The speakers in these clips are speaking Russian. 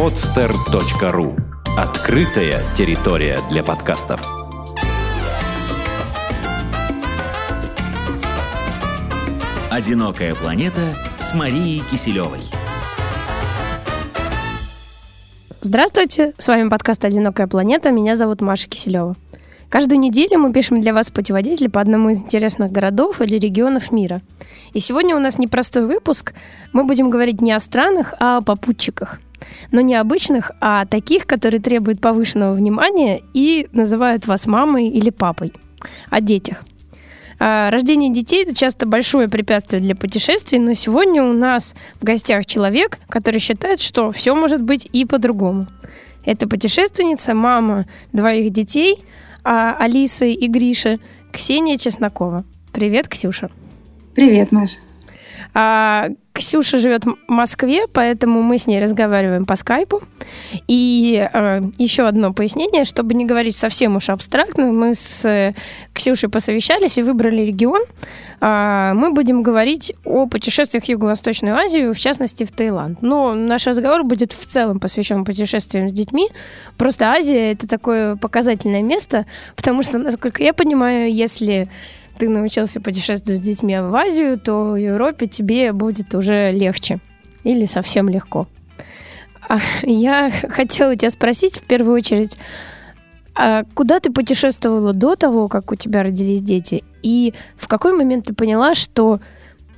podster.ru Открытая территория для подкастов. «Одинокая планета» с Марией Киселевой. Здравствуйте, с вами подкаст «Одинокая планета», меня зовут Маша Киселева. Каждую неделю мы пишем для вас путеводитель по одному из интересных городов или регионов мира. И сегодня у нас непростой выпуск. Мы будем говорить не о странах, а о попутчиках. Но не обычных, а таких, которые требуют повышенного внимания и называют вас мамой или папой. О детях. А, рождение детей – это часто большое препятствие для путешествий, но сегодня у нас в гостях человек, который считает, что все может быть и по-другому. Это путешественница, мама двоих детей – а, Алисы и Гриши, Ксения Чеснокова. Привет, Ксюша. Привет, Маша. А, Ксюша живет в Москве, поэтому мы с ней разговариваем по скайпу. И э, еще одно пояснение, чтобы не говорить совсем уж абстрактно, мы с э, Ксюшей посовещались и выбрали регион. Э, мы будем говорить о путешествиях в Юго-Восточную Азию, в частности в Таиланд. Но наш разговор будет в целом посвящен путешествиям с детьми. Просто Азия это такое показательное место, потому что, насколько я понимаю, если ты научился путешествовать с детьми в Азию, то в Европе тебе будет уже легче. Или совсем легко. А я хотела тебя спросить в первую очередь, а куда ты путешествовала до того, как у тебя родились дети? И в какой момент ты поняла, что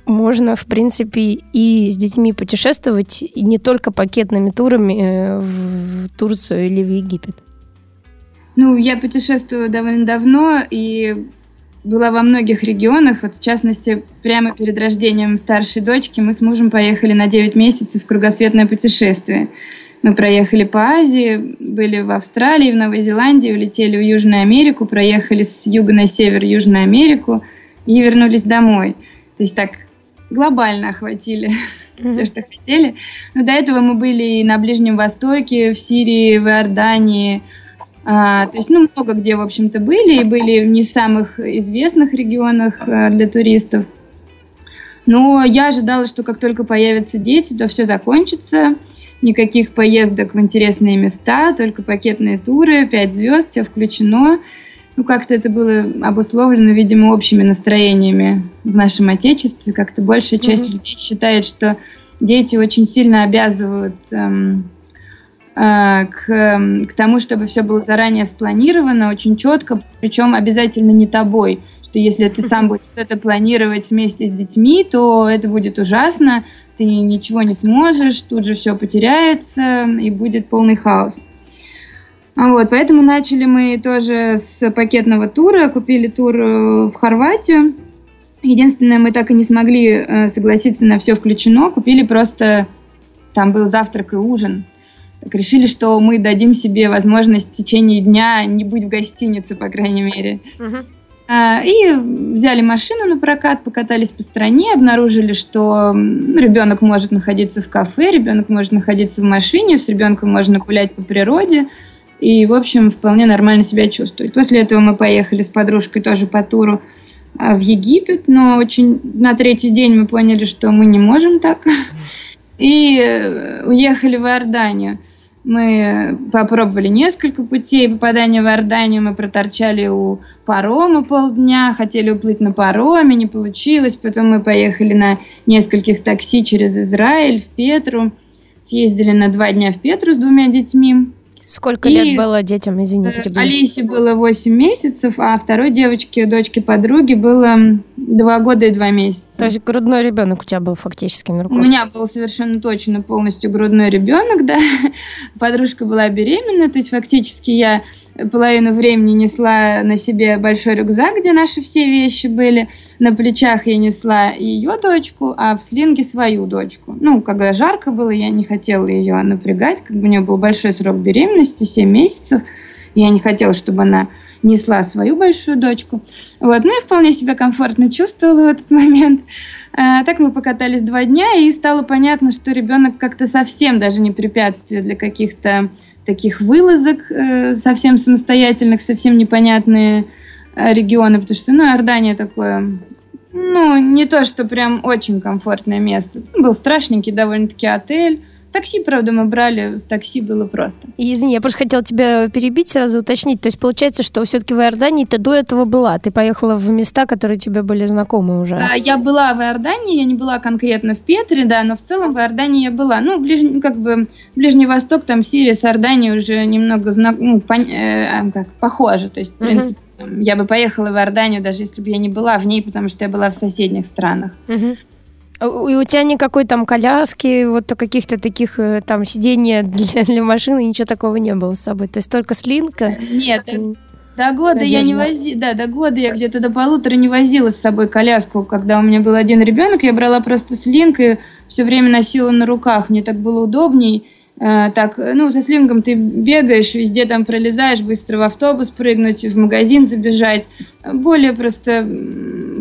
можно, в принципе, и с детьми путешествовать, и не только пакетными турами э, в Турцию или в Египет? Ну, я путешествую довольно давно, и была во многих регионах. Вот, в частности, прямо перед рождением старшей дочки мы с мужем поехали на 9 месяцев в кругосветное путешествие. Мы проехали по Азии, были в Австралии, в Новой Зеландии, улетели в Южную Америку, проехали с юга на север Южную Америку и вернулись домой. То есть так глобально охватили mm-hmm. все, что хотели. Но до этого мы были и на Ближнем Востоке, в Сирии, в Иордании, а, то есть, ну, много где, в общем-то, были, и были не в самых известных регионах а, для туристов. Но я ожидала, что как только появятся дети, то все закончится. Никаких поездок в интересные места, только пакетные туры, пять звезд, все включено. Ну, как-то это было обусловлено, видимо, общими настроениями в нашем Отечестве. Как-то большая часть mm-hmm. людей считает, что дети очень сильно обязывают эм, к, к тому, чтобы все было заранее спланировано, очень четко, причем обязательно не тобой, что если ты сам будешь это планировать вместе с детьми, то это будет ужасно, ты ничего не сможешь, тут же все потеряется и будет полный хаос. Вот, поэтому начали мы тоже с пакетного тура, купили тур э, в Хорватию. Единственное, мы так и не смогли э, согласиться на все включено, купили просто, там был завтрак и ужин, так решили, что мы дадим себе возможность в течение дня не быть в гостинице, по крайней мере. Uh-huh. И взяли машину на прокат, покатались по стране, обнаружили, что ребенок может находиться в кафе, ребенок может находиться в машине, с ребенком можно гулять по природе. И, в общем, вполне нормально себя чувствовать. После этого мы поехали с подружкой тоже по туру а, в Египет, но очень на третий день мы поняли, что мы не можем так. И э, уехали в Иорданию. Мы попробовали несколько путей попадания в Иорданию. Мы проторчали у парома полдня, хотели уплыть на пароме, не получилось. Потом мы поехали на нескольких такси через Израиль в Петру. Съездили на два дня в Петру с двумя детьми. Сколько и лет было детям, извини, перебью? Алисе было 8 месяцев, а второй девочке, дочке подруги, было 2 года и 2 месяца. То есть грудной ребенок у тебя был фактически на руках? У меня был совершенно точно полностью грудной ребенок, да. Подружка была беременна, то есть фактически я половину времени несла на себе большой рюкзак, где наши все вещи были. На плечах я несла ее дочку, а в слинге свою дочку. Ну, когда жарко было, я не хотела ее напрягать, как бы у нее был большой срок беременности, 7 месяцев. Я не хотела, чтобы она несла свою большую дочку. Вот. Ну и вполне себя комфортно чувствовала в этот момент. А, так мы покатались два дня, и стало понятно, что ребенок как-то совсем даже не препятствие для каких-то таких вылазок э, совсем самостоятельных, совсем непонятные э, регионы, потому что, ну, Иордания такое, ну, не то, что прям очень комфортное место. Там был страшненький довольно-таки отель, Такси, правда, мы брали, с такси было просто. Извини, я просто хотела тебя перебить, сразу уточнить. То есть получается, что все-таки в Иордании ты до этого была, ты поехала в места, которые тебе были знакомы уже. А, я была в Иордании, я не была конкретно в Петре, да, но в целом в Иордании я была. Ну, ближ... как бы Ближний Восток, там Сирия с Иорданией уже немного знак... ну, пон... э, а, как, похоже. То есть, в принципе, uh-huh. я бы поехала в Иорданию, даже если бы я не была в ней, потому что я была в соседних странах. Uh-huh. И у тебя никакой там коляски, вот каких-то таких э, там сидения для, для машины, ничего такого не было с собой. То есть только слинка. Нет, до года Надежда. я не возила, да, до года я где-то до полутора не возила с собой коляску. Когда у меня был один ребенок, я брала просто слинг и все время носила на руках. Мне так было удобней. Э, так, ну, со слингом ты бегаешь, везде там пролезаешь, быстро в автобус прыгнуть, в магазин забежать. Более просто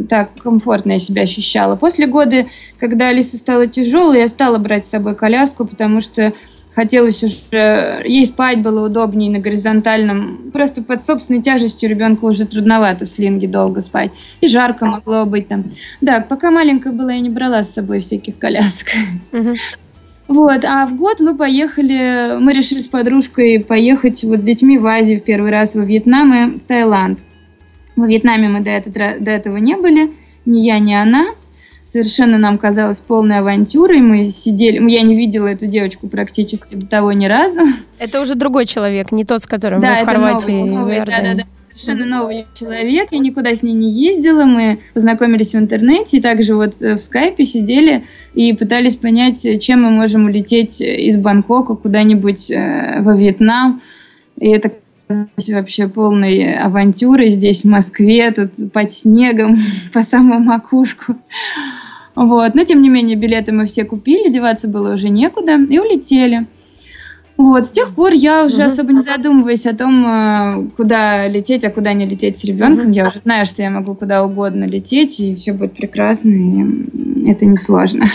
так комфортно я себя ощущала. После года, когда Алиса стала тяжелой, я стала брать с собой коляску, потому что хотелось уже, ей спать было удобнее на горизонтальном. Просто под собственной тяжестью ребенку уже трудновато в слинге долго спать. И жарко могло быть там. Да, пока маленькая была, я не брала с собой всяких колясок. Вот, а в год мы поехали, мы решили с подружкой поехать вот с детьми в Азию в первый раз во Вьетнам и в Таиланд. Во Вьетнаме мы до этого, до этого не были, ни я, ни она. Совершенно нам казалось полной авантюрой. Мы сидели, я не видела эту девочку практически до того ни разу. Это уже другой человек, не тот, с которым да, вы в Хорватии. Новый, новый, да, да, да. Совершенно новый человек, я никуда с ней не ездила, мы познакомились в интернете, и также вот в скайпе сидели и пытались понять, чем мы можем улететь из Бангкока куда-нибудь э, во Вьетнам. И это вообще полной авантюрой здесь, в Москве, тут под снегом по самую макушку. Вот. Но, тем не менее, билеты мы все купили, деваться было уже некуда, и улетели. Вот, с тех пор я уже угу. особо не задумываюсь о том, э, куда лететь, а куда не лететь с ребенком. Угу. Я уже знаю, что я могу куда угодно лететь, и все будет прекрасно, и это несложно. Ну,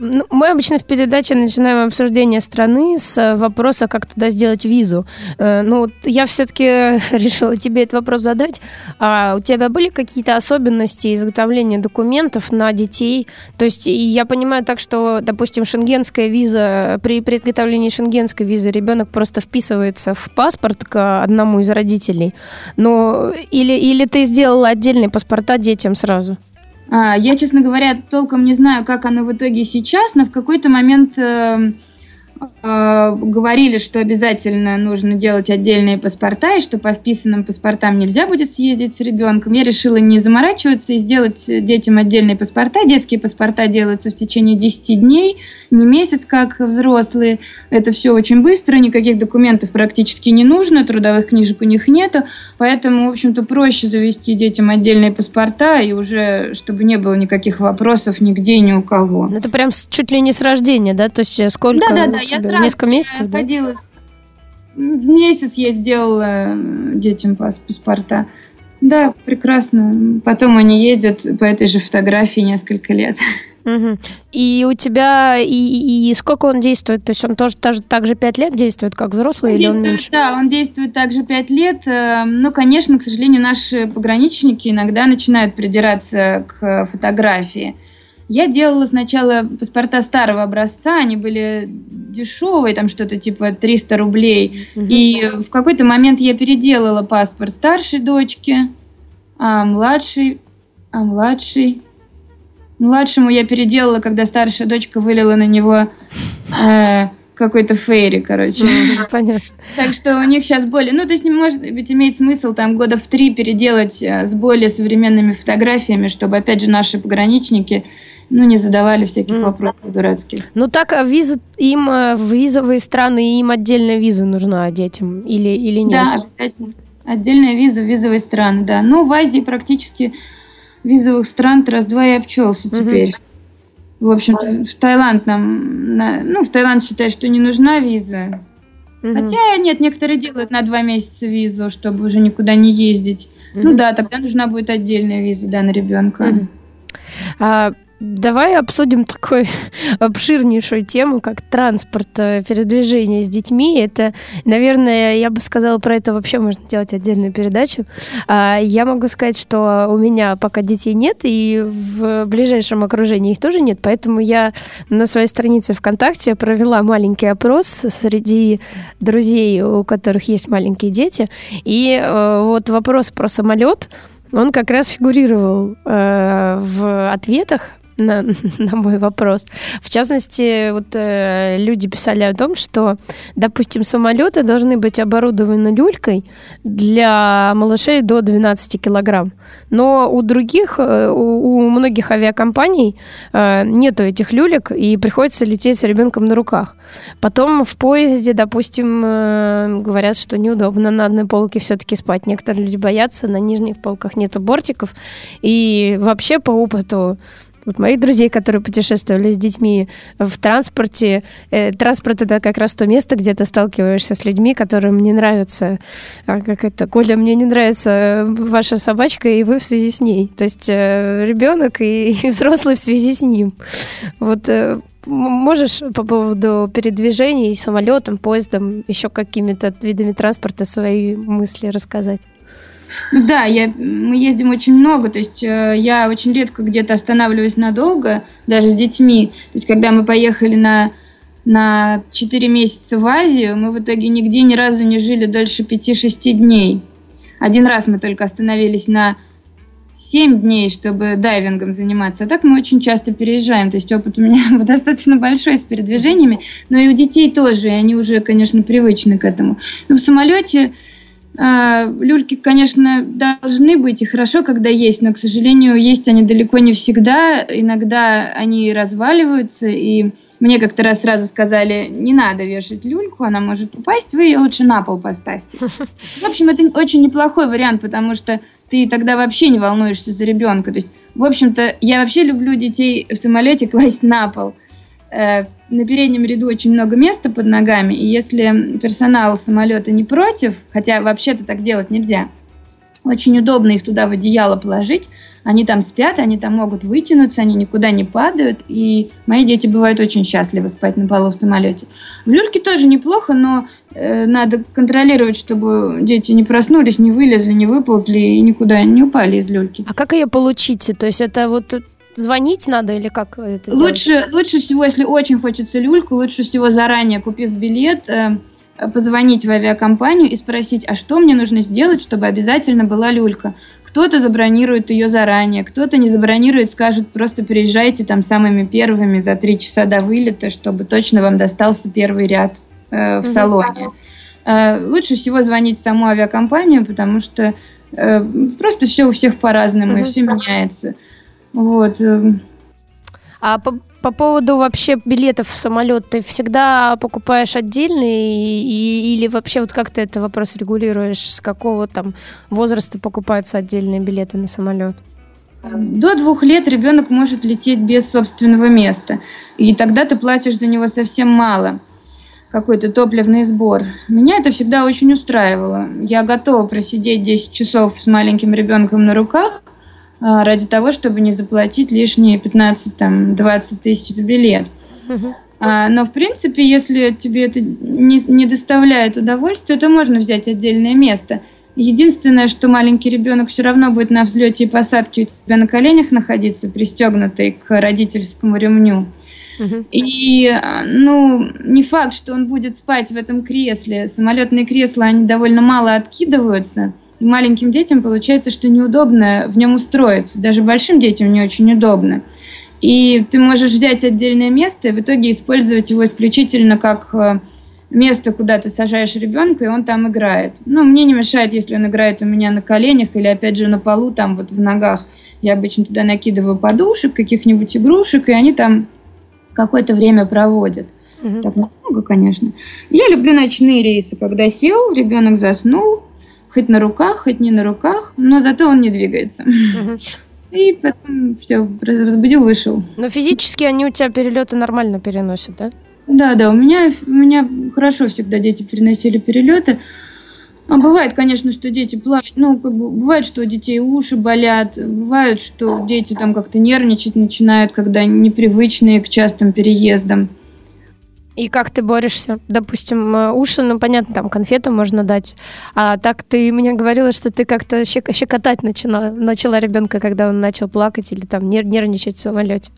мы обычно в передаче начинаем обсуждение страны с э, вопроса, как туда сделать визу. Э, ну, я все-таки решила тебе этот вопрос задать. А у тебя были какие-то особенности изготовления документов на детей? То есть я понимаю так, что, допустим, шенгенская виза, при, при изготовлении шенгенской визы ребенок просто вписывается в паспорт к одному из родителей. Но или, или ты сделала отдельные паспорта детям сразу? А, я, честно говоря, толком не знаю, как оно в итоге сейчас, но в какой-то момент э, э, говорили, что обязательно нужно делать отдельные паспорта, и что по вписанным паспортам нельзя будет съездить с ребенком. Я решила не заморачиваться и сделать детям отдельные паспорта. Детские паспорта делаются в течение 10 дней, не месяц, как взрослые. Это все очень быстро, никаких документов практически не нужно, трудовых книжек у них нету, поэтому, в общем-то, проще завести детям отдельные паспорта, и уже, чтобы не было никаких вопросов нигде ни у кого. Ну, это прям чуть ли не с рождения, да? То есть э, сколько? Да, да, да, я сразу Несколько месяцев, да? В месяц я сделала э, детям паспорта. Да, прекрасно. Потом они ездят по этой же фотографии несколько лет. Угу. И у тебя и, и, и сколько он действует? То есть он тоже так же, так же 5 лет действует, как взрослый, он или действует, он меньше? Да, он действует также 5 лет. Ну, конечно, к сожалению, наши пограничники иногда начинают придираться к фотографии. Я делала сначала паспорта старого образца, они были дешевые, там что-то типа 300 рублей. Угу. И в какой-то момент я переделала паспорт старшей дочки, а младший, а младший Младшему я переделала, когда старшая дочка вылила на него э, какой-то фейри, короче. Понятно. Так что у них сейчас более... Ну, то есть, не может быть, имеет смысл там года в три переделать э, с более современными фотографиями, чтобы, опять же, наши пограничники ну, не задавали всяких mm. вопросов дурацких. Ну, так, а виза, им э, в визовые страны, им отдельная виза нужна детям или, или нет? Да, обязательно. Отдельная виза в визовые страны, да. Ну, в Азии практически визовых стран раз-два и обчелся угу. теперь. В общем-то, в Таиланд нам, на, ну, в Таиланд считают, что не нужна виза. Угу. Хотя нет, некоторые делают на два месяца визу, чтобы уже никуда не ездить. Угу. Ну да, тогда нужна будет отдельная виза, да, на ребенка. Угу. А, Давай обсудим такую обширнейшую тему, как транспорт, э, передвижение с детьми. Это, наверное, я бы сказала, про это вообще можно делать отдельную передачу. А, я могу сказать, что у меня пока детей нет, и в ближайшем окружении их тоже нет, поэтому я на своей странице ВКонтакте провела маленький опрос среди друзей, у которых есть маленькие дети. И э, вот вопрос про самолет, он как раз фигурировал э, в ответах на, на мой вопрос. В частности, вот э, люди писали о том, что, допустим, самолеты должны быть оборудованы люлькой для малышей до 12 килограмм. Но у других, э, у, у многих авиакомпаний э, нету этих люлек, и приходится лететь с ребенком на руках. Потом в поезде, допустим, э, говорят, что неудобно на одной полке все-таки спать. Некоторые люди боятся, на нижних полках нету бортиков. И вообще по опыту вот моих друзей, которые путешествовали с детьми в транспорте. Э, транспорт это как раз то место, где ты сталкиваешься с людьми, которым не нравится, а, как это, Коля, мне не нравится ваша собачка, и вы в связи с ней. То есть э, ребенок и, и взрослый в связи с ним. Вот э, можешь по поводу передвижений самолетом, поездом, еще какими-то видами транспорта свои мысли рассказать? Да, я, мы ездим очень много, то есть э, я очень редко где-то останавливаюсь надолго, даже с детьми. То есть когда мы поехали на, на 4 месяца в Азию, мы в итоге нигде ни разу не жили дольше 5-6 дней. Один раз мы только остановились на 7 дней, чтобы дайвингом заниматься. А так мы очень часто переезжаем. То есть опыт у меня достаточно большой с передвижениями, но и у детей тоже, и они уже, конечно, привычны к этому. Но в самолете люльки, конечно, должны быть и хорошо, когда есть, но, к сожалению, есть они далеко не всегда. Иногда они разваливаются, и мне как-то раз сразу сказали, не надо вешать люльку, она может упасть, вы ее лучше на пол поставьте. В общем, это очень неплохой вариант, потому что ты тогда вообще не волнуешься за ребенка. То есть, в общем-то, я вообще люблю детей в самолете класть на пол. Э, на переднем ряду очень много места под ногами, и если персонал самолета не против, хотя вообще-то так делать нельзя, очень удобно их туда в одеяло положить. Они там спят, они там могут вытянуться, они никуда не падают. И мои дети бывают очень счастливы спать на полу в самолете. В люльке тоже неплохо, но э, надо контролировать, чтобы дети не проснулись, не вылезли, не выползли и никуда не упали из люльки. А как ее получить? То есть это вот Звонить надо или как это лучше, делать? Лучше всего, если очень хочется люльку, лучше всего заранее, купив билет, э, позвонить в авиакомпанию и спросить, а что мне нужно сделать, чтобы обязательно была люлька. Кто-то забронирует ее заранее, кто-то не забронирует, скажет, просто приезжайте там самыми первыми за три часа до вылета, чтобы точно вам достался первый ряд э, в салоне. Э, лучше всего звонить в саму авиакомпанию, потому что э, просто все у всех по-разному, и все меняется. Вот. Эм. А по, по поводу вообще билетов в самолет, ты всегда покупаешь отдельные и, или вообще вот как ты этот вопрос регулируешь? С какого там возраста покупаются отдельные билеты на самолет? До двух лет ребенок может лететь без собственного места, и тогда ты платишь за него совсем мало какой-то топливный сбор. Меня это всегда очень устраивало. Я готова просидеть 10 часов с маленьким ребенком на руках – ради того, чтобы не заплатить лишние 15-20 тысяч за билет. А, но, в принципе, если тебе это не, не доставляет удовольствия, то можно взять отдельное место. Единственное, что маленький ребенок все равно будет на взлете и посадке у тебя на коленях находиться, пристегнутый к родительскому ремню. И, а, ну, не факт, что он будет спать в этом кресле. Самолетные кресла, они довольно мало откидываются. И маленьким детям получается, что неудобно в нем устроиться. Даже большим детям не очень удобно. И ты можешь взять отдельное место и в итоге использовать его исключительно как э, место, куда ты сажаешь ребенка, и он там играет. Ну, мне не мешает, если он играет у меня на коленях или, опять же, на полу, там вот в ногах. Я обычно туда накидываю подушек, каких-нибудь игрушек, и они там какое-то время проводят. Угу. Так много, конечно. Я люблю ночные рейсы, когда сел, ребенок заснул, хоть на руках, хоть не на руках, но зато он не двигается. И потом все, разбудил, вышел. Но физически они у тебя перелеты нормально переносят, да? Да, да, у меня, у меня хорошо всегда дети переносили перелеты. А бывает, конечно, что дети плачут. Ну, как бы бывает, что у детей уши болят. Бывает, что дети там как-то нервничать начинают, когда непривычные к частым переездам. И как ты борешься? Допустим, э, уши, ну, понятно, там конфеты можно дать. А так ты мне говорила, что ты как-то щекотать начала, начала ребенка, когда он начал плакать или там нервничать в самолете.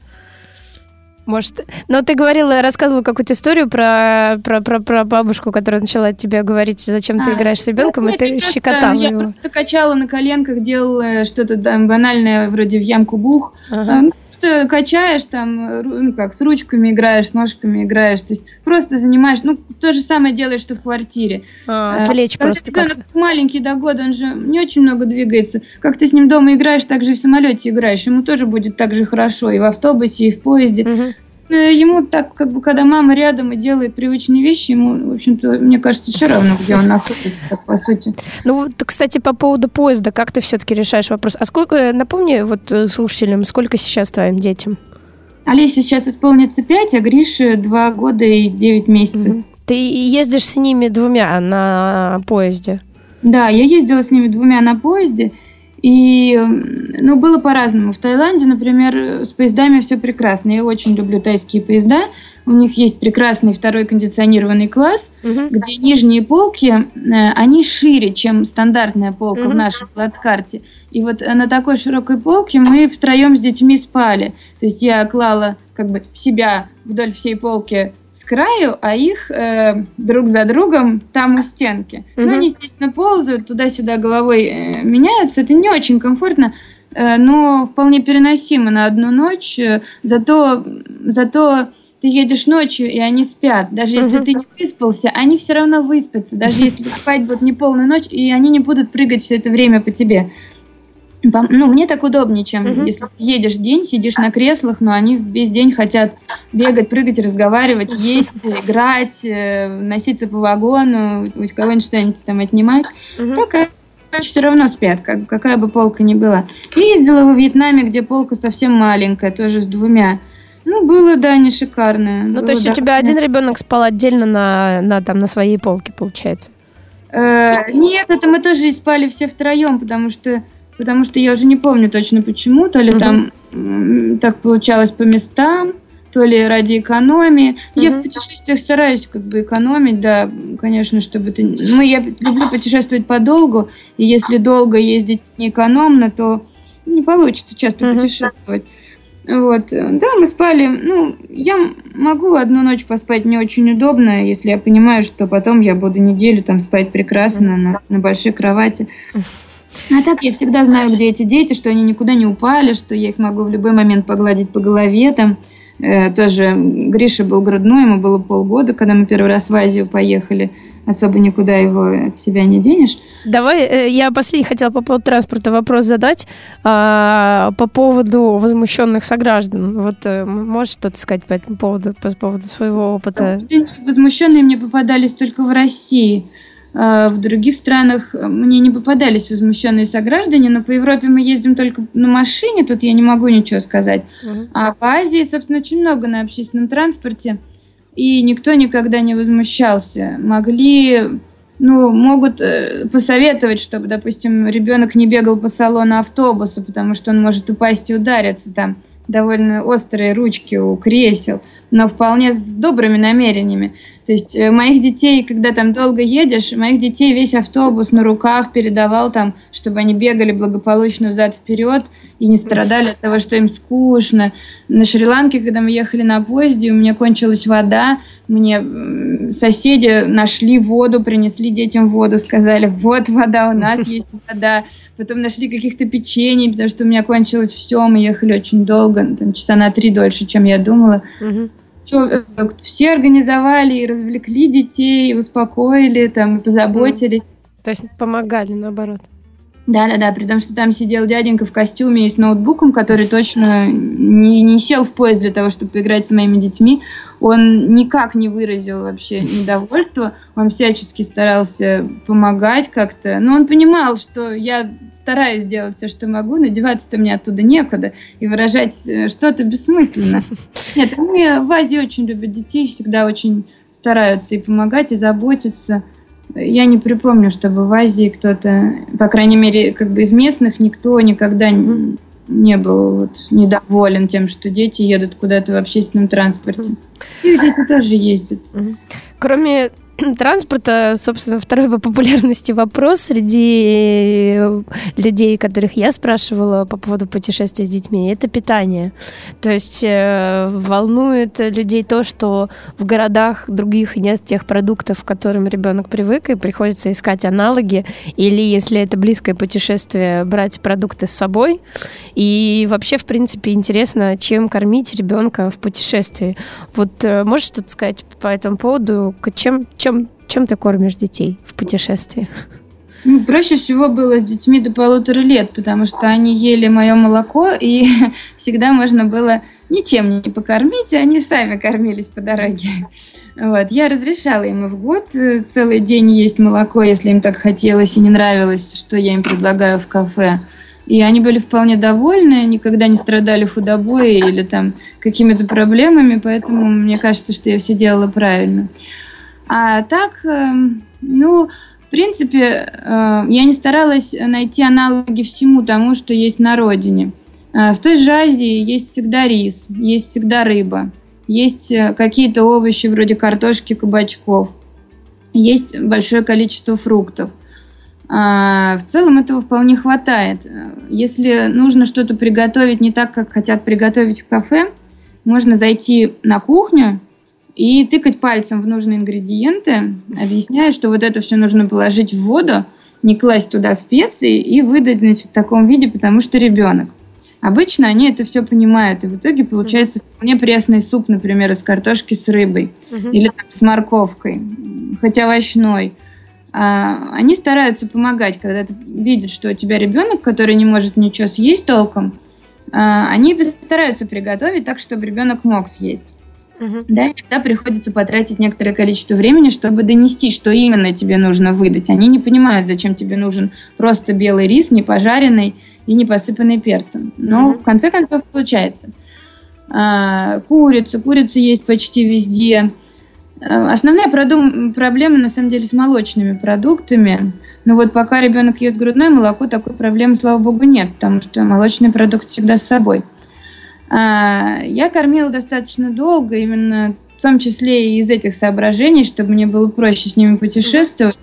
Может, но ты говорила, рассказывала какую-то историю про, про, про, про бабушку, которая начала тебе говорить, зачем а, ты играешь с ребенком, ну, и ты щекотала я его. Я просто качала на коленках, делала что-то там банальное, вроде в ямку бух. Ага. А, ну, просто качаешь там, ну как, с ручками играешь, с ножками играешь, то есть просто занимаешь, ну, то же самое делаешь, что в квартире. А, отвлечь а, просто ребенок маленький до года, он же не очень много двигается. Как ты с ним дома играешь, так же и в самолете играешь, ему тоже будет так же хорошо, и в автобусе, и в поезде. Угу. Э, ему так, как бы, когда мама рядом и делает привычные вещи, ему, в общем-то, мне кажется, все равно, где он находится, так, по сути. Ну, вот, кстати, по поводу поезда, как ты все-таки решаешь вопрос? А сколько, э, напомни вот э, слушателям, сколько сейчас твоим детям? Олесе сейчас исполнится 5, а Грише 2 года и 9 месяцев. Угу. Ты ездишь с ними двумя на поезде? Да, я ездила с ними двумя на поезде. И, ну, было по-разному. В Таиланде, например, с поездами все прекрасно. Я очень люблю тайские поезда. У них есть прекрасный второй кондиционированный класс, угу. где нижние полки, э, они шире, чем стандартная полка угу. в нашем плацкарте. И вот на такой широкой полке мы втроем с детьми спали. То есть я клала как бы себя вдоль всей полки с краю, а их э, друг за другом там у стенки. Угу. Ну, они, естественно, ползают туда-сюда головой, э, меняются. Это не очень комфортно, э, но вполне переносимо на одну ночь. Э, зато, зато ты едешь ночью, и они спят. Даже если угу. ты не выспался, они все равно выспятся. Даже если спать будут не полную ночь, и они не будут прыгать все это время по тебе. Ну, мне так удобнее, чем uh-huh. если едешь день, сидишь на креслах, но они весь день хотят бегать, прыгать, разговаривать, есть, играть, э, носиться по вагону, у кого-нибудь что-нибудь там отнимать. Uh-huh. Так все равно спят, как, какая бы полка ни была. Я ездила во Вьетнаме, где полка совсем маленькая, тоже с двумя. Ну, было, да, не шикарное. Ну, было, то есть да, у тебя один ребенок спал отдельно на, на, там, на своей полке, получается? Э, нет, это мы тоже спали все втроем, потому что потому что я уже не помню точно почему, то ли угу. там так получалось по местам, то ли ради экономии. Угу. Я в путешествиях стараюсь как бы экономить, да, конечно, чтобы ты... Ну, я люблю путешествовать подолгу, и если долго ездить не экономно, то не получится часто угу. путешествовать. Вот, да, мы спали, ну, я могу одну ночь поспать не очень удобно, если я понимаю, что потом я буду неделю там спать прекрасно на, на большой кровати. А так я всегда знаю, где эти дети, что они никуда не упали, что я их могу в любой момент погладить по голове. Там э, тоже Гриша был грудной, ему было полгода, когда мы первый раз в Азию поехали. Особо никуда его от себя не денешь. Давай, э, я последний хотела по поводу транспорта вопрос задать. А, по поводу возмущенных сограждан. Вот э, можешь что-то сказать по этому поводу, по поводу своего опыта? Возмущенные мне попадались только в России. Э, в других странах э, мне не попадались возмущенные сограждане, но по Европе мы ездим только на машине, тут я не могу ничего сказать. Uh-huh. А по Азии, собственно, очень много на общественном транспорте, и никто никогда не возмущался. Могли, ну, могут э, посоветовать, чтобы, допустим, ребенок не бегал по салону автобуса, потому что он может упасть и удариться там довольно острые ручки у кресел, но вполне с добрыми намерениями. То есть э, моих детей, когда там долго едешь, моих детей весь автобус на руках передавал там, чтобы они бегали благополучно взад-вперед и не страдали от того, что им скучно. На Шри-Ланке, когда мы ехали на поезде, у меня кончилась вода, мне соседи нашли воду, принесли детям воду, сказали, вот вода, у нас есть вода. Потом нашли каких-то печений, потому что у меня кончилось все, мы ехали очень долго, там, часа на три дольше, чем я думала. Угу все, все организовали и развлекли детей, и успокоили, там, и позаботились. То есть помогали, наоборот. Да-да-да, при том, что там сидел дяденька в костюме и с ноутбуком, который точно не, не сел в поезд для того, чтобы поиграть с моими детьми. Он никак не выразил вообще недовольства, он всячески старался помогать как-то. Но он понимал, что я стараюсь делать все, что могу, но деваться-то мне оттуда некуда, и выражать э, что-то бессмысленно. Нет, они в Азии очень любят детей, всегда очень стараются и помогать, и заботиться. Я не припомню, чтобы в Азии кто-то, по крайней мере, как бы из местных никто никогда не, был вот недоволен тем, что дети едут куда-то в общественном транспорте. И дети тоже ездят. Кроме транспорта, собственно, второй по популярности вопрос среди э, людей, которых я спрашивала по поводу путешествий с детьми, это питание. То есть э, волнует людей то, что в городах других нет тех продуктов, к которым ребенок привык, и приходится искать аналоги, или если это близкое путешествие, брать продукты с собой. И вообще, в принципе, интересно, чем кормить ребенка в путешествии. Вот э, можешь что-то сказать по этому поводу? Чем, чем, чем ты кормишь детей в путешествии? Ну, проще всего было с детьми до полутора лет, потому что они ели мое молоко, и всегда можно было ничем не покормить, и они сами кормились по дороге. Вот. Я разрешала им в год э, целый день есть молоко, если им так хотелось и не нравилось, что я им предлагаю в кафе. И они были вполне довольны, никогда не страдали худобой или там какими-то проблемами, поэтому мне кажется, что я все делала правильно. А так, эм, ну, в принципе, э, я не старалась найти аналоги всему тому, что есть на родине. Э, в той же Азии есть всегда рис, есть всегда рыба, есть э, какие-то овощи вроде картошки, кабачков, есть большое количество фруктов. А, в целом этого вполне хватает. Если нужно что-то приготовить не так, как хотят приготовить в кафе, можно зайти на кухню и тыкать пальцем в нужные ингредиенты, объясняя, что вот это все нужно положить в воду, не класть туда специи и выдать, значит, в таком виде, потому что ребенок. Обычно они это все понимают, и в итоге получается вполне пресный суп, например, из картошки с рыбой uh-huh. или там, с морковкой, хоть овощной. А, они стараются помогать, когда ты видишь, что у тебя ребенок, который не может ничего съесть толком, а, они стараются приготовить так, чтобы ребенок мог съесть. Угу. Да, иногда приходится потратить некоторое количество времени, чтобы донести, что именно тебе нужно выдать. Они не понимают, зачем тебе нужен просто белый рис, не пожаренный и не посыпанный перцем. Но угу. в конце концов получается. А, курица, курица есть почти везде. А, основная продум- проблема на самом деле с молочными продуктами. Но вот пока ребенок ест грудное молоко, такой проблемы, слава богу, нет, потому что молочный продукт всегда с собой. А, я кормила достаточно долго, именно в том числе и из этих соображений, чтобы мне было проще с ними путешествовать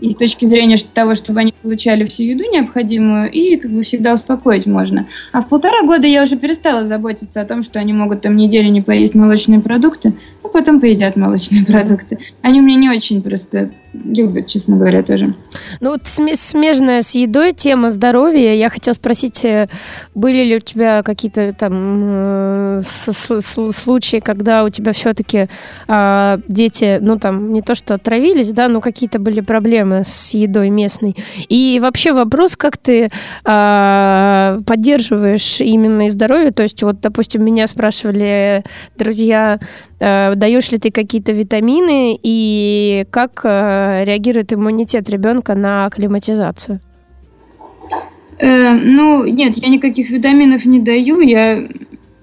и с точки зрения того, чтобы они получали всю еду необходимую, и как бы всегда успокоить можно. А в полтора года я уже перестала заботиться о том, что они могут там неделю не поесть молочные продукты, а потом поедят молочные продукты. Они меня не очень просто любят, честно говоря, тоже. Ну вот смежная с едой тема здоровья. Я хотела спросить, э, были ли у тебя какие-то там э, случаи, когда у тебя все-таки а, дети, ну там не то что отравились, да, но какие-то были проблемы с едой местной. И вообще вопрос, как ты а, поддерживаешь именно здоровье. То есть вот, допустим, меня спрашивали друзья, даешь ли ты какие-то витамины и как Э, реагирует иммунитет ребенка на акклиматизацию? Э, ну, нет, я никаких витаминов не даю. Я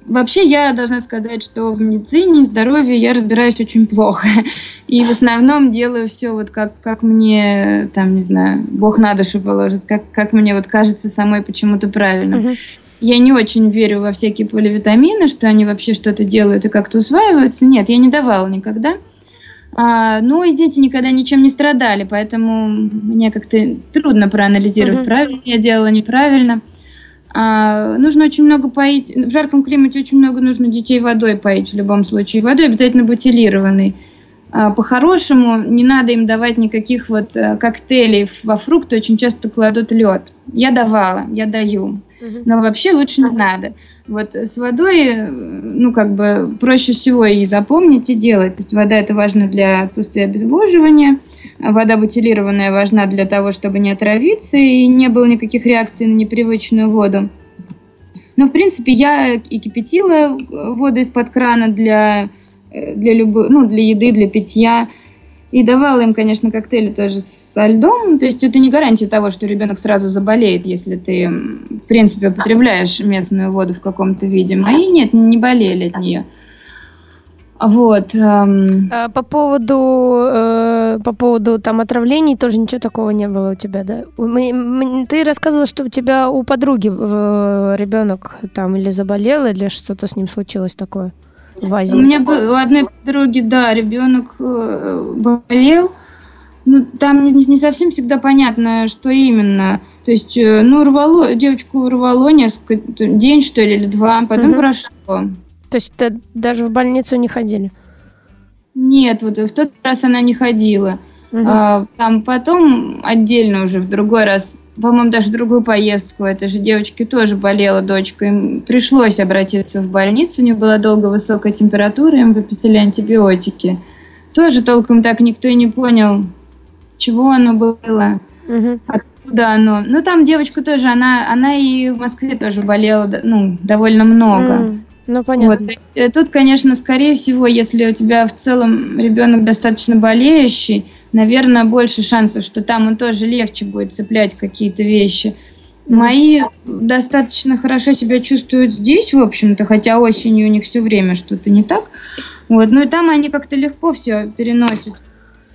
Вообще, я должна сказать, что в медицине, здоровье я разбираюсь очень плохо. И в основном делаю все вот как, как мне, там, не знаю, Бог на душу положит, как, как мне вот кажется самой почему-то правильно. Uh-huh. Я не очень верю во всякие поливитамины, что они вообще что-то делают и как-то усваиваются. Нет, я не давала никогда. А, ну и дети никогда ничем не страдали, поэтому мне как-то трудно проанализировать, mm-hmm. правильно я делала, неправильно. А, нужно очень много поить. В жарком климате очень много нужно детей водой поить в любом случае. Водой обязательно бутилированной. А, по-хорошему, не надо им давать никаких вот а, коктейлей во фрукты, очень часто кладут лед. Я давала, я даю. Но вообще лучше не надо. Вот с водой, ну, как бы проще всего и запомнить, и делать. То есть вода это важно для отсутствия обезвоживания. Вода бутилированная важна для того, чтобы не отравиться и не было никаких реакций на непривычную воду. Но, в принципе, я и кипятила воду из-под крана для, для, любой, ну, для еды, для питья. И давала им, конечно, коктейли тоже со льдом. То есть это не гарантия того, что ребенок сразу заболеет, если ты, в принципе, употребляешь местную воду в каком-то виде. Мои нет, не болели от нее. Вот. эм, А по поводу, э, по поводу там отравлений тоже ничего такого не было у тебя, да? Ты рассказывала, что у тебя у подруги э, ребенок там или заболел, или что-то с ним случилось такое в Азии. У меня был, у одной подруги, да, ребенок э, болел. Ну, там не, не совсем всегда понятно, что именно. То есть, э, ну, рвало, девочку рвало несколько, день, что ли, или два, потом Мгм. прошло. То есть даже в больницу не ходили? Нет, вот в тот раз она не ходила. Мгм. А, там потом отдельно уже в другой раз, по-моему, даже другую поездку, этой же девочки тоже болела дочка, им пришлось обратиться в больницу, у нее была долго высокая температура, им выписали антибиотики. Тоже толком так никто и не понял, чего оно было, Мгм. откуда оно. Ну, там девочка тоже, она, она и в Москве тоже болела, ну, довольно много. М, Ну, Вот, понятно. есть, э, тут, конечно, скорее всего, если у тебя в целом ребенок достаточно болеющий, наверное, больше шансов, что там он тоже легче будет цеплять какие-то вещи. Мои достаточно хорошо себя чувствуют здесь, в общем-то, хотя осенью у них все время что-то не так. Вот, но и там они как-то легко все переносят.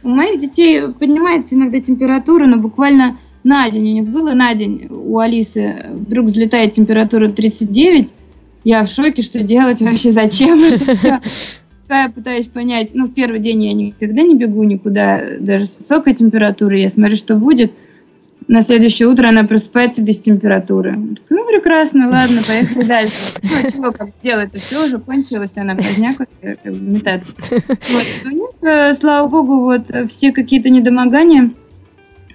У моих детей поднимается иногда температура, но буквально на день у них было, на день у Алисы вдруг взлетает температура 39, я в шоке, что делать вообще, зачем это все. Я пытаюсь понять, ну, в первый день я никогда не бегу никуда, даже с высокой температурой, я смотрю, что будет. На следующее утро она просыпается без температуры. Ну, прекрасно, ладно, поехали дальше. Ну, а чего, как делать-то все уже кончилось, она поздняк метаться. Вот. У них, э, слава богу, вот э, все какие-то недомогания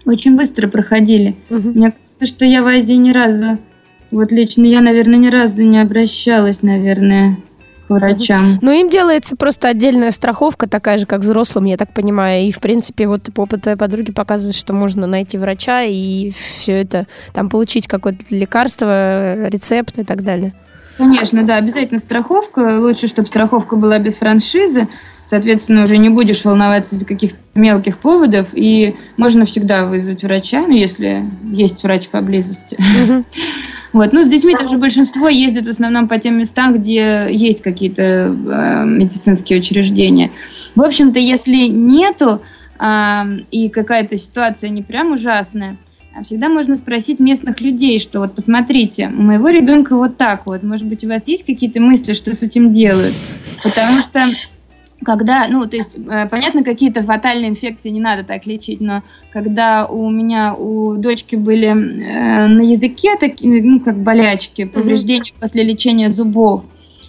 очень быстро проходили. Мгм. Мне кажется, что я в Азии ни разу, вот лично я, наверное, ни разу не обращалась, наверное, врачам. Ну, им делается просто отдельная страховка, такая же, как взрослым, я так понимаю. И, в принципе, вот опыт твоей подруги показывает, что можно найти врача и все это, там, получить какое-то лекарство, рецепт и так далее. Конечно, да, обязательно страховка. Лучше, чтобы страховка была без франшизы. Соответственно, уже не будешь волноваться из-за каких-то мелких поводов. И можно всегда вызвать врача, ну, если есть врач поблизости. Мгм. Вот. Ну, с детьми тоже большинство ездит в основном по тем местам, где есть какие-то э, медицинские учреждения. В общем-то, если нету а, и какая-то ситуация не прям ужасная, а всегда можно спросить местных людей, что вот посмотрите, у моего ребенка вот так вот, может быть, у вас есть какие-то мысли, что с этим делают? Потому что когда, ну, то есть, э, понятно, какие-то фатальные инфекции не надо так лечить, но когда у меня, у дочки были э, на языке такие, ну, как болячки, повреждения после лечения зубов,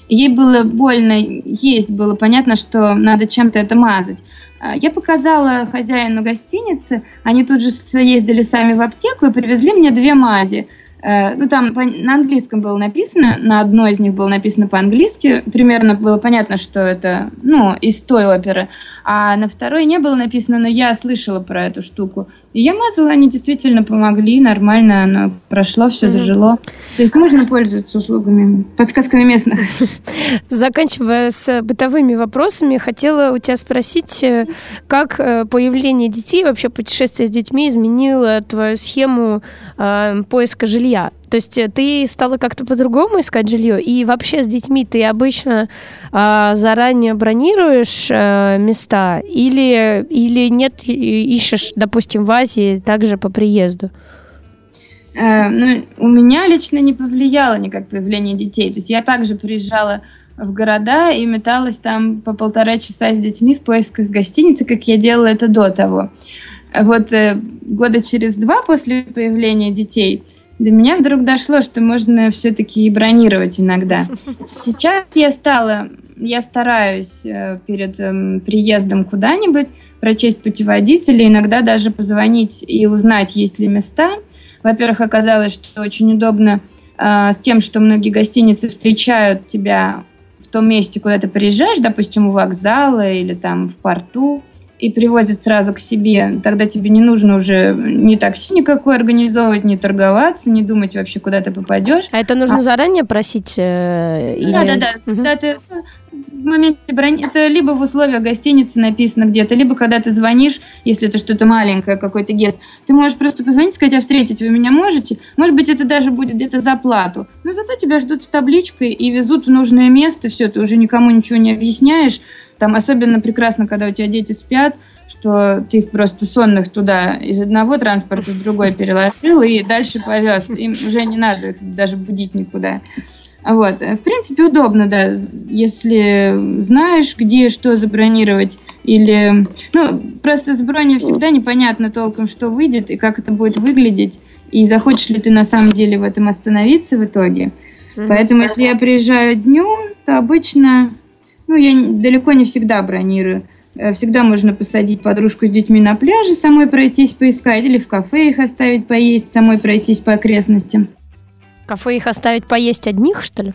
ей было больно есть, было понятно, что надо чем-то это мазать. А, Я показала хозяину гостиницы, они тут же съездили сами в аптеку и привезли мне две мази. Э, Ну, там по- на английском было написано, на одной из них было написано по-английски, примерно было понятно, что это, ну, из той оперы, а на второй не было написано, но я слышала про эту штуку. И я мазала, они действительно помогли, нормально оно прошло, все Мгм. зажило. То есть можно пользоваться услугами, подсказками местных. Заканчивая с бытовыми вопросами, хотела у тебя спросить, э, как э, появление детей, вообще путешествие с детьми изменило твою схему э, поиска жилья? То есть э, ты стала как-то по-другому искать жилье? И вообще с детьми ты обычно э, заранее бронируешь э, места или, или нет, ищешь, допустим, в Азии также по приезду? Э, ну, у меня лично не повлияло никак появление детей. То есть я также приезжала в города и металась там по полтора часа с детьми в поисках гостиницы, как я делала это до того. Вот э, года через два после появления детей до меня вдруг дошло, что можно все-таки и бронировать иногда. Сейчас я стала, я стараюсь э, перед эм, приездом куда-нибудь прочесть путеводители, иногда даже позвонить и узнать, есть ли места. Во-первых, оказалось, что очень удобно э, с тем, что многие гостиницы встречают тебя в том месте, куда ты приезжаешь, допустим, у вокзала или там в порту, и привозят сразу к себе. Тогда тебе не нужно уже ни такси никакой организовывать, ни торговаться, не думать вообще, куда ты попадешь. А это нужно заранее просить? э, или- Да, да, да. Мгм. Когда ты в моменте брони... Это либо в условиях гостиницы написано где-то, либо когда ты звонишь, если это что-то маленькое, какой-то гест, ты можешь просто позвонить, сказать, а встретить вы меня можете? Может быть, это даже будет где-то за плату. Но зато тебя ждут с табличкой и везут в нужное место, все, ты уже никому ничего не объясняешь. Там особенно прекрасно, когда у тебя дети спят, что ты их просто сонных туда из одного транспорта в другой переложил и дальше повез. Им уже не надо их даже будить никуда. Вот. В принципе, удобно, да, если знаешь, где что забронировать, или... Ну, просто с броней всегда непонятно толком, что выйдет и как это будет выглядеть, и захочешь ли ты на самом деле в этом остановиться в итоге. Mm-hmm. Поэтому, если я приезжаю днем, то обычно, ну, я далеко не всегда бронирую. Э, всегда можно посадить подружку с детьми на пляже, самой пройтись поискать, или в кафе их оставить поесть, самой пройтись по окрестностям кафе их оставить поесть одних, что ли?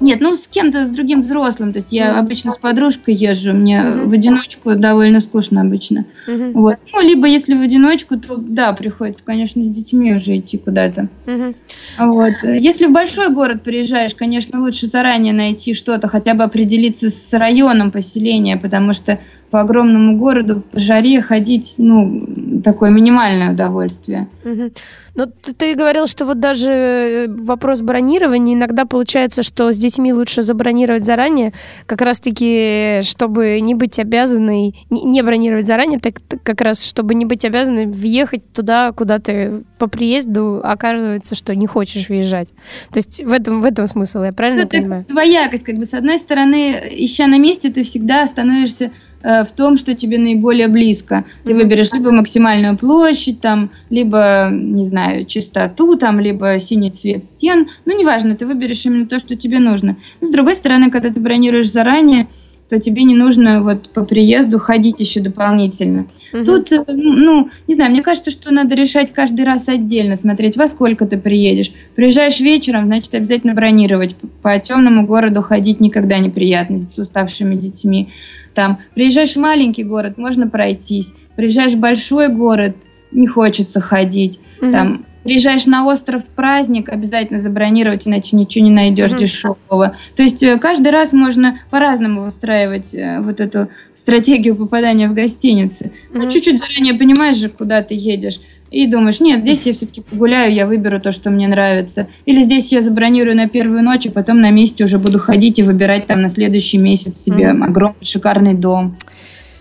Нет, ну с кем-то, с другим взрослым. То есть я mm-hmm. обычно с подружкой езжу, мне mm-hmm. в одиночку довольно скучно обычно. Mm-hmm. Вот. Ну, либо если в одиночку, то да, приходится, конечно, с детьми уже идти куда-то. Mm-hmm. Вот. Если в большой город приезжаешь, конечно, лучше заранее найти что-то, хотя бы определиться с районом поселения, потому что по огромному городу по жаре ходить, ну, такое минимальное удовольствие. Угу. Ну, ты говорил, что вот даже э, вопрос бронирования, иногда получается, что с детьми лучше забронировать заранее, как раз-таки, чтобы не быть обязанной, не бронировать заранее, так как раз, чтобы не быть обязанной въехать туда, куда ты по приезду оказывается, что не хочешь въезжать. То есть в этом, в этом смысл, я правильно ну, понимаю? Двоякость, как бы, с одной стороны, ища на месте, ты всегда становишься Э, в том, что тебе наиболее близко. Ты выберешь либо максимальную площадь, там, либо, не знаю, чистоту, там, либо синий цвет стен. Ну, неважно, ты выберешь именно то, что тебе нужно. Но, с другой стороны, когда ты бронируешь заранее, то тебе не нужно вот по приезду ходить еще дополнительно. Угу. Тут, э, ну, не знаю, мне кажется, что надо решать каждый раз отдельно, смотреть, во сколько ты приедешь. Приезжаешь вечером, значит, обязательно бронировать. По темному городу ходить никогда неприятно с уставшими детьми. Там, приезжаешь в маленький город, можно пройтись. Приезжаешь в большой город, не хочется ходить. Угу. Там, приезжаешь на остров праздник, обязательно забронировать, иначе ничего не найдешь mm-hmm. дешевого. То есть э, каждый раз можно по-разному выстраивать э, вот эту стратегию попадания в гостиницы. Mm-hmm. Ну, чуть-чуть заранее понимаешь же, куда ты едешь. И думаешь, нет, здесь я все-таки погуляю, я выберу то, что мне нравится. Или здесь я забронирую на первую ночь, а потом на месте уже буду ходить и выбирать там на следующий месяц себе mm-hmm. огромный шикарный дом.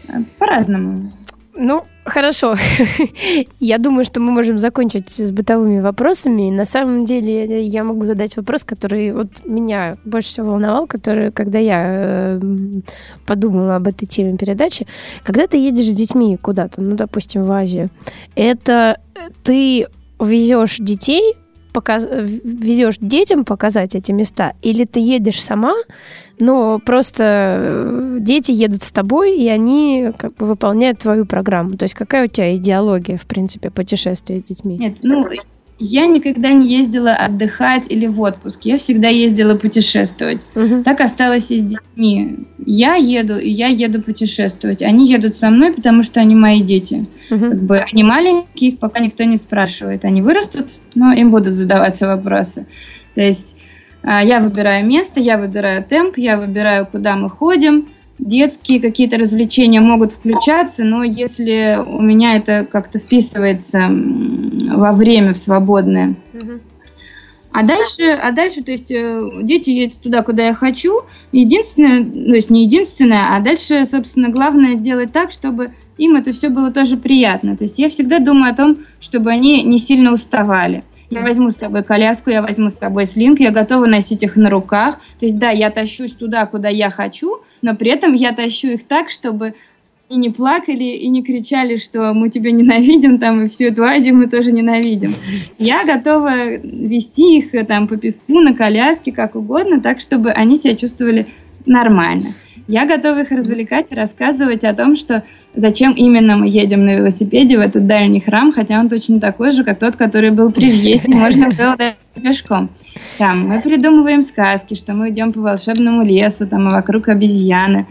Э, по-разному. Ну, Хорошо. Я думаю, что мы можем закончить с бытовыми вопросами. На самом деле я могу задать вопрос, который вот меня больше всего волновал, который, когда я э, подумала об этой теме передачи. Когда ты едешь с детьми куда-то, ну, допустим, в Азию, это ты везешь детей показ... везешь детям показать эти места, или ты едешь сама, но просто э, дети едут с тобой, и они как бы выполняют твою программу. То есть какая у тебя идеология, в принципе, путешествия с детьми? Нет, ну, я никогда не ездила отдыхать или в отпуск. Я всегда ездила путешествовать. Угу. Так осталось и с детьми. Я еду, и я еду путешествовать. Они едут со мной, потому что они мои дети. Угу. Как бы они маленькие, их пока никто не спрашивает. Они вырастут, но им будут задаваться вопросы. То есть я выбираю место, я выбираю темп, я выбираю, куда мы ходим детские какие-то развлечения могут включаться, но если у меня это как-то вписывается во время в свободное. А дальше, а дальше, то есть э, дети едут туда, куда я хочу. Единственное, то есть не единственное, а дальше, собственно, главное сделать так, чтобы им это все было тоже приятно. То есть я всегда думаю о том, чтобы они не сильно уставали. Я возьму с собой коляску, я возьму с собой слинг, я готова носить их на руках. То есть, да, я тащусь туда, куда я хочу, но при этом я тащу их так, чтобы и не плакали, и не кричали, что мы тебя ненавидим, там, и всю эту Азию мы тоже ненавидим. Я готова вести их э, там по песку, на коляске, как угодно, так, чтобы они себя чувствовали нормально. Я готова их развлекать и рассказывать о том, что зачем именно мы едем на велосипеде в этот дальний храм, хотя он точно такой же, как тот, который был при въезде, можно было пешком. Там мы придумываем сказки, что мы идем по волшебному лесу, там, а вокруг обезьяны.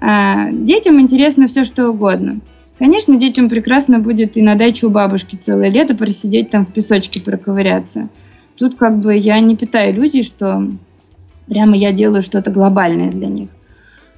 А, детям интересно все, что угодно. Конечно, детям прекрасно будет и на даче у бабушки целое лето просидеть там в песочке проковыряться. Тут как бы я не питаю иллюзий, что прямо я делаю что-то глобальное для них.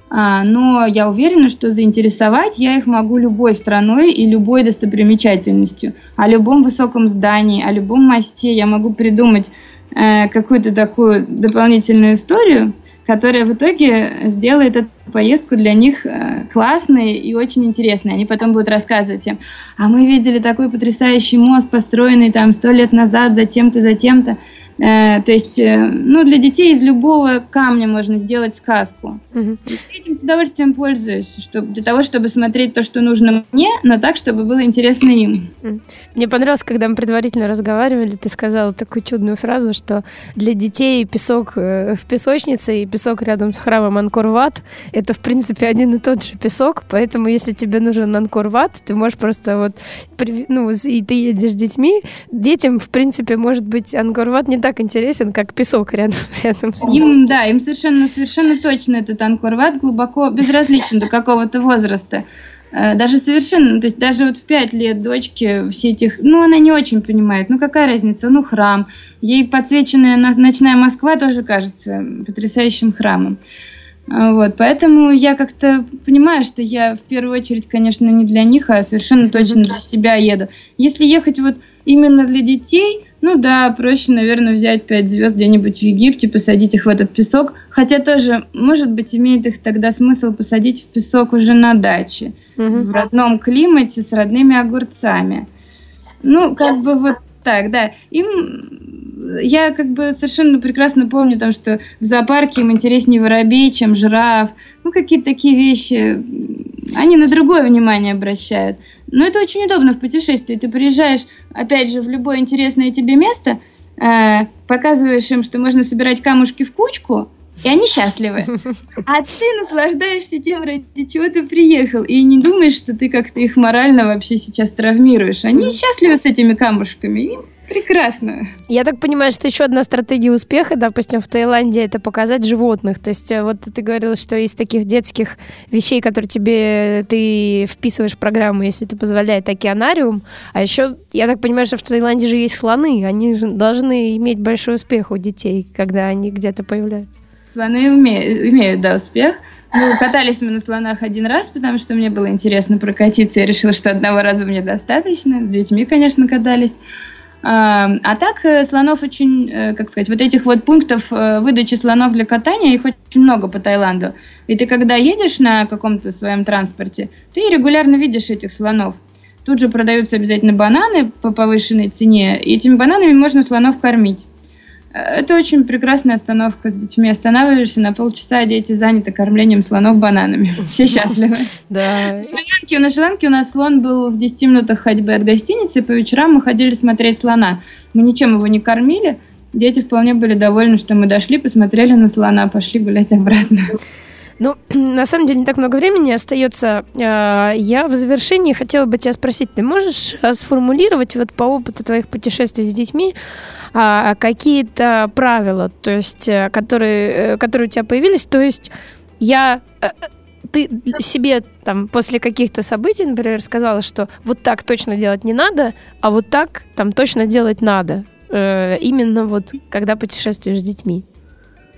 А, но я уверена, что заинтересовать я их могу любой страной и любой достопримечательностью. О любом высоком здании, о любом мосте я могу придумать э, какую-то такую дополнительную историю, которая в итоге сделает эту поездку для них э, классной и очень интересной. Они потом будут рассказывать им, а мы видели такой потрясающий мост, построенный там сто лет назад за тем-то, за тем-то. Э, то есть, э, ну, для детей из любого камня можно сделать сказку. Угу. И этим с удовольствием пользуюсь, чтобы, для того, чтобы смотреть то, что нужно мне, но так, чтобы было интересно им. Мне понравилось, когда мы предварительно разговаривали, ты сказала такую чудную фразу, что для детей песок э, в песочнице и песок рядом с храмом Анкор-Ват — это, в принципе, один и тот же песок, поэтому если тебе нужен Анкор-Ват, ты можешь просто вот, ну, и ты едешь с детьми, детям, в принципе, может быть, Анкор-Ват не так интересен, как песок рядом, рядом с ним. Им, да, им совершенно, совершенно точно этот анкорват глубоко безразличен до какого-то возраста. Э, даже совершенно, то есть даже вот в пять лет дочке все этих, ну, она не очень понимает, ну, какая разница, ну, храм. Ей подсвеченная ночная Москва тоже кажется потрясающим храмом. Э, вот, поэтому я как-то понимаю, что я в первую очередь, конечно, не для них, а совершенно точно для себя еду. Если ехать вот именно для детей, ну да, проще, наверное, взять пять звезд где-нибудь в Египте, посадить их в этот песок. Хотя тоже, может быть, имеет их тогда смысл посадить в песок уже на даче, угу. в родном климате с родными огурцами. Ну, как бы вот так, да. Им я как бы совершенно прекрасно помню, там, что в зоопарке им интереснее воробей, чем жираф. Ну, какие-то такие вещи. Они на другое внимание обращают. Но это очень удобно в путешествии. Ты приезжаешь, опять же, в любое интересное тебе место, э, показываешь им, что можно собирать камушки в кучку, и они счастливы. А ты наслаждаешься тем, ради чего ты приехал, и не думаешь, что ты как-то их морально вообще сейчас травмируешь. Они счастливы с этими камушками, им Прекрасно. Я так понимаю, что еще одна стратегия успеха, допустим, в Таиланде, это показать животных. То есть э, вот ты говорила, что из таких детских вещей, которые тебе ты вписываешь в программу, если ты позволяет океанариум, а еще, я так понимаю, что в Таиланде же есть слоны, они же должны иметь большой успех у детей, когда они где-то появляются. Слоны умеют, имеют, да, успех. Ну, катались мы на слонах один раз, потому что мне было интересно прокатиться. Я решила, что одного раза мне достаточно. С детьми, конечно, катались. А, а так э, слонов очень, э, как сказать, вот этих вот пунктов э, выдачи слонов для катания, их очень много по Таиланду. И ты когда едешь на каком-то своем транспорте, ты регулярно видишь этих слонов. Тут же продаются обязательно бананы по повышенной цене, и этими бананами можно слонов кормить. Это очень прекрасная остановка. С детьми останавливаешься на полчаса, дети заняты кормлением слонов бананами. Все счастливы. Да. На Шри-Ланке у нас слон был в 10 минутах ходьбы от гостиницы, и по вечерам мы ходили смотреть слона. Мы ничем его не кормили. Дети вполне были довольны, что мы дошли, посмотрели на слона, пошли гулять обратно. Ну, на самом деле, не так много времени остается. А, я в завершении хотела бы тебя спросить, ты можешь а, сформулировать вот по опыту твоих путешествий с детьми а, какие-то правила, то есть, э, которые, э, которые у тебя появились, то есть я э, ты себе там после каких-то событий, например, сказала, что вот так точно делать не надо, а вот так там точно делать надо. именно вот когда путешествуешь с детьми.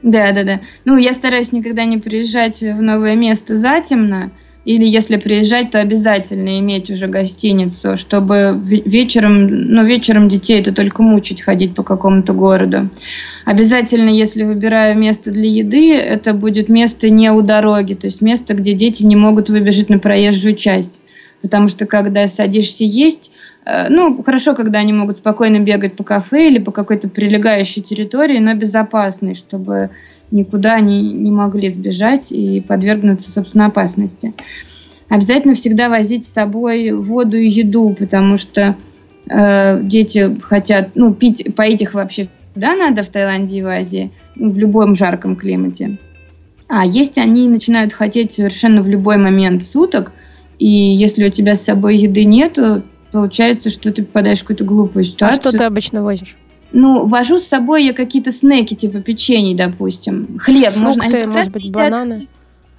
Да, да, да. Ну, я стараюсь никогда не приезжать в новое место затемно. Или если приезжать, то обязательно иметь уже гостиницу, чтобы вечером, ну, вечером детей это только мучить ходить по какому-то городу. Обязательно, если выбираю место для еды, это будет место не у дороги, то есть место, где дети не могут выбежать на проезжую часть. Потому что когда садишься есть, ну, хорошо, когда они могут спокойно бегать по кафе или по какой-то прилегающей территории, но безопасной, чтобы никуда они не могли сбежать и подвергнуться, собственно, опасности. Обязательно всегда возить с собой воду и еду, потому что э, дети хотят, ну, пить, поить их вообще да, надо в Таиланде и в Азии, в любом жарком климате. А есть они начинают хотеть совершенно в любой момент суток, и если у тебя с собой еды нету, получается, что ты попадаешь в какую-то глупую ситуацию. А что ты обычно возишь? Ну, вожу с собой я какие-то снеки, типа печенье, допустим. Хлеб. Фрукты, можно, может быть, едят. бананы?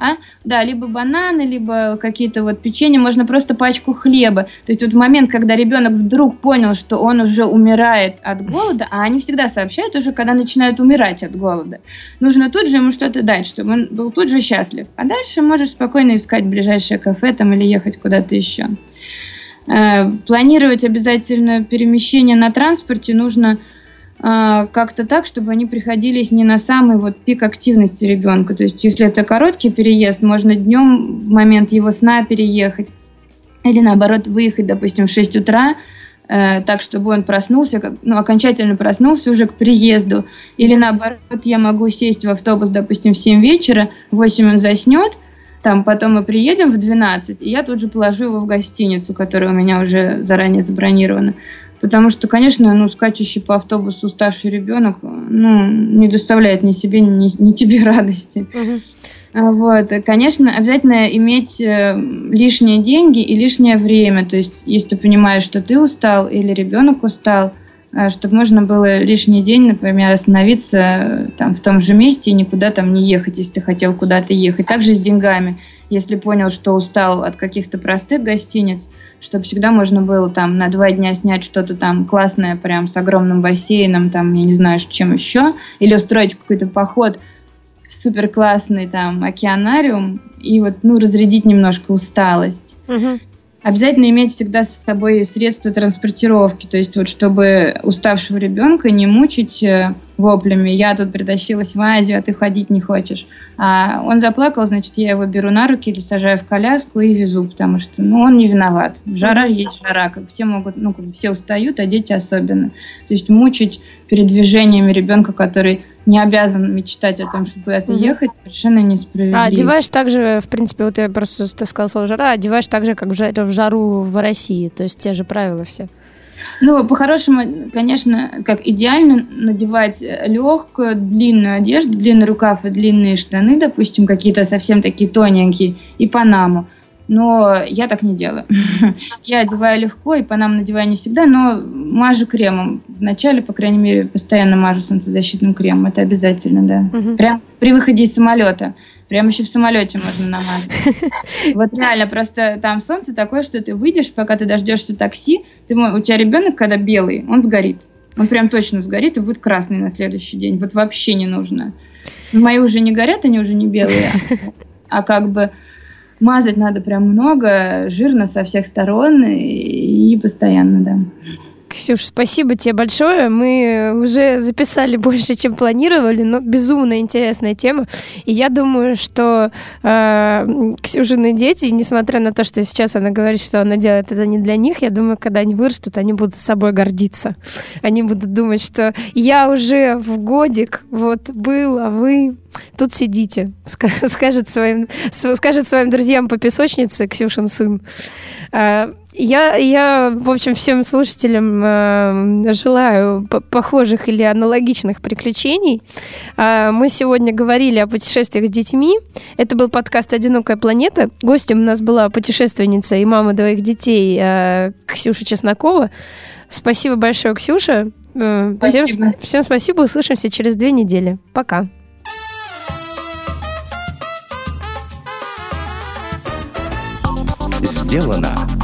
А? Да, либо бананы, либо какие-то вот печенье, можно просто пачку хлеба. То есть вот в момент, когда ребенок вдруг понял, что он уже умирает от голода, а они всегда сообщают уже, когда начинают умирать от голода, нужно тут же ему что-то дать, чтобы он был тут же счастлив. А дальше можешь спокойно искать ближайшее кафе там или ехать куда-то еще. Э, планировать обязательно перемещение на транспорте нужно а, как-то так, чтобы они приходились не на самый вот пик активности ребенка. То есть, если это короткий переезд, можно днем в момент его сна переехать. Или наоборот, выехать, допустим, в 6 утра, э, так, чтобы он проснулся, как, ну, окончательно проснулся уже к приезду. Или наоборот, я могу сесть в автобус, допустим, в 7 вечера, в 8 он заснет, там потом мы приедем в 12, и я тут же положу его в гостиницу, которая у меня уже заранее забронирована. Потому что, конечно, ну, скачущий по автобусу уставший ребенок ну, не доставляет ни себе, ни, ни тебе радости. Угу. Вот, конечно, обязательно иметь э, лишние деньги и лишнее время. То есть, если ты понимаешь, что ты устал или ребенок устал, чтобы можно было лишний день, например, остановиться э, там в том же месте и никуда там не ехать, если ты хотел куда-то ехать. Также с деньгами если понял, что устал от каких-то простых гостиниц, чтобы всегда можно было там на два дня снять что-то там классное, прям с огромным бассейном, там, я не знаю, чем еще, или устроить какой-то поход в супер классный там океанариум и вот, ну, разрядить немножко усталость. Угу. Обязательно иметь всегда с собой средства транспортировки, то есть вот чтобы уставшего ребенка не мучить э, воплями «я тут притащилась в Азию, а ты ходить не хочешь». А он заплакал, значит, я его беру на руки или сажаю в коляску и везу, потому что ну, он не виноват. Жара есть жара, как все могут, ну, как все устают, а дети особенно. То есть мучить передвижениями ребенка, который не обязан мечтать о том, чтобы куда-то угу. ехать, совершенно несправедливо. А одеваешь также, в принципе, вот я просто ты сказала слово жара, одеваешь так же, как в жару в России, то есть те же правила все. Ну, по-хорошему, конечно, как идеально надевать легкую, длинную одежду, длинный рукав и длинные штаны, допустим, какие-то совсем такие тоненькие, и панаму но я так не делаю. я одеваю легко, и панам надеваю не всегда, но мажу кремом. Вначале, по крайней мере, постоянно мажу солнцезащитным кремом. Это обязательно, да. Прям при выходе из самолета. Прям еще в самолете можно намазать. Вот реально, просто там солнце такое, что ты выйдешь, пока ты дождешься такси, ты, у тебя ребенок, когда белый, он сгорит. Он прям точно сгорит и будет красный на следующий день. Вот вообще не нужно. Мои уже не горят, они уже не белые. А как бы мазать надо прям много, жирно со всех сторон и, и постоянно, да. Ксюш, спасибо тебе большое. Мы уже записали больше, чем планировали, но безумно интересная тема. И я думаю, что э, Ксюшины дети, несмотря на то, что сейчас она говорит, что она делает это не для них, я думаю, когда они вырастут, они будут собой гордиться. Они будут думать, что я уже в годик вот был, а вы тут сидите, скажет своим, скажет своим друзьям по песочнице Ксюшин сын. Я, я, в общем, всем слушателям э, желаю похожих или аналогичных приключений. Э, мы сегодня говорили о путешествиях с детьми. Это был подкаст «Одинокая планета». Гостем у нас была путешественница и мама двоих детей э, Ксюша Чеснокова. Спасибо большое, Ксюша. Э, спасибо. Всем, всем спасибо. Услышимся через две недели. Пока. Сделано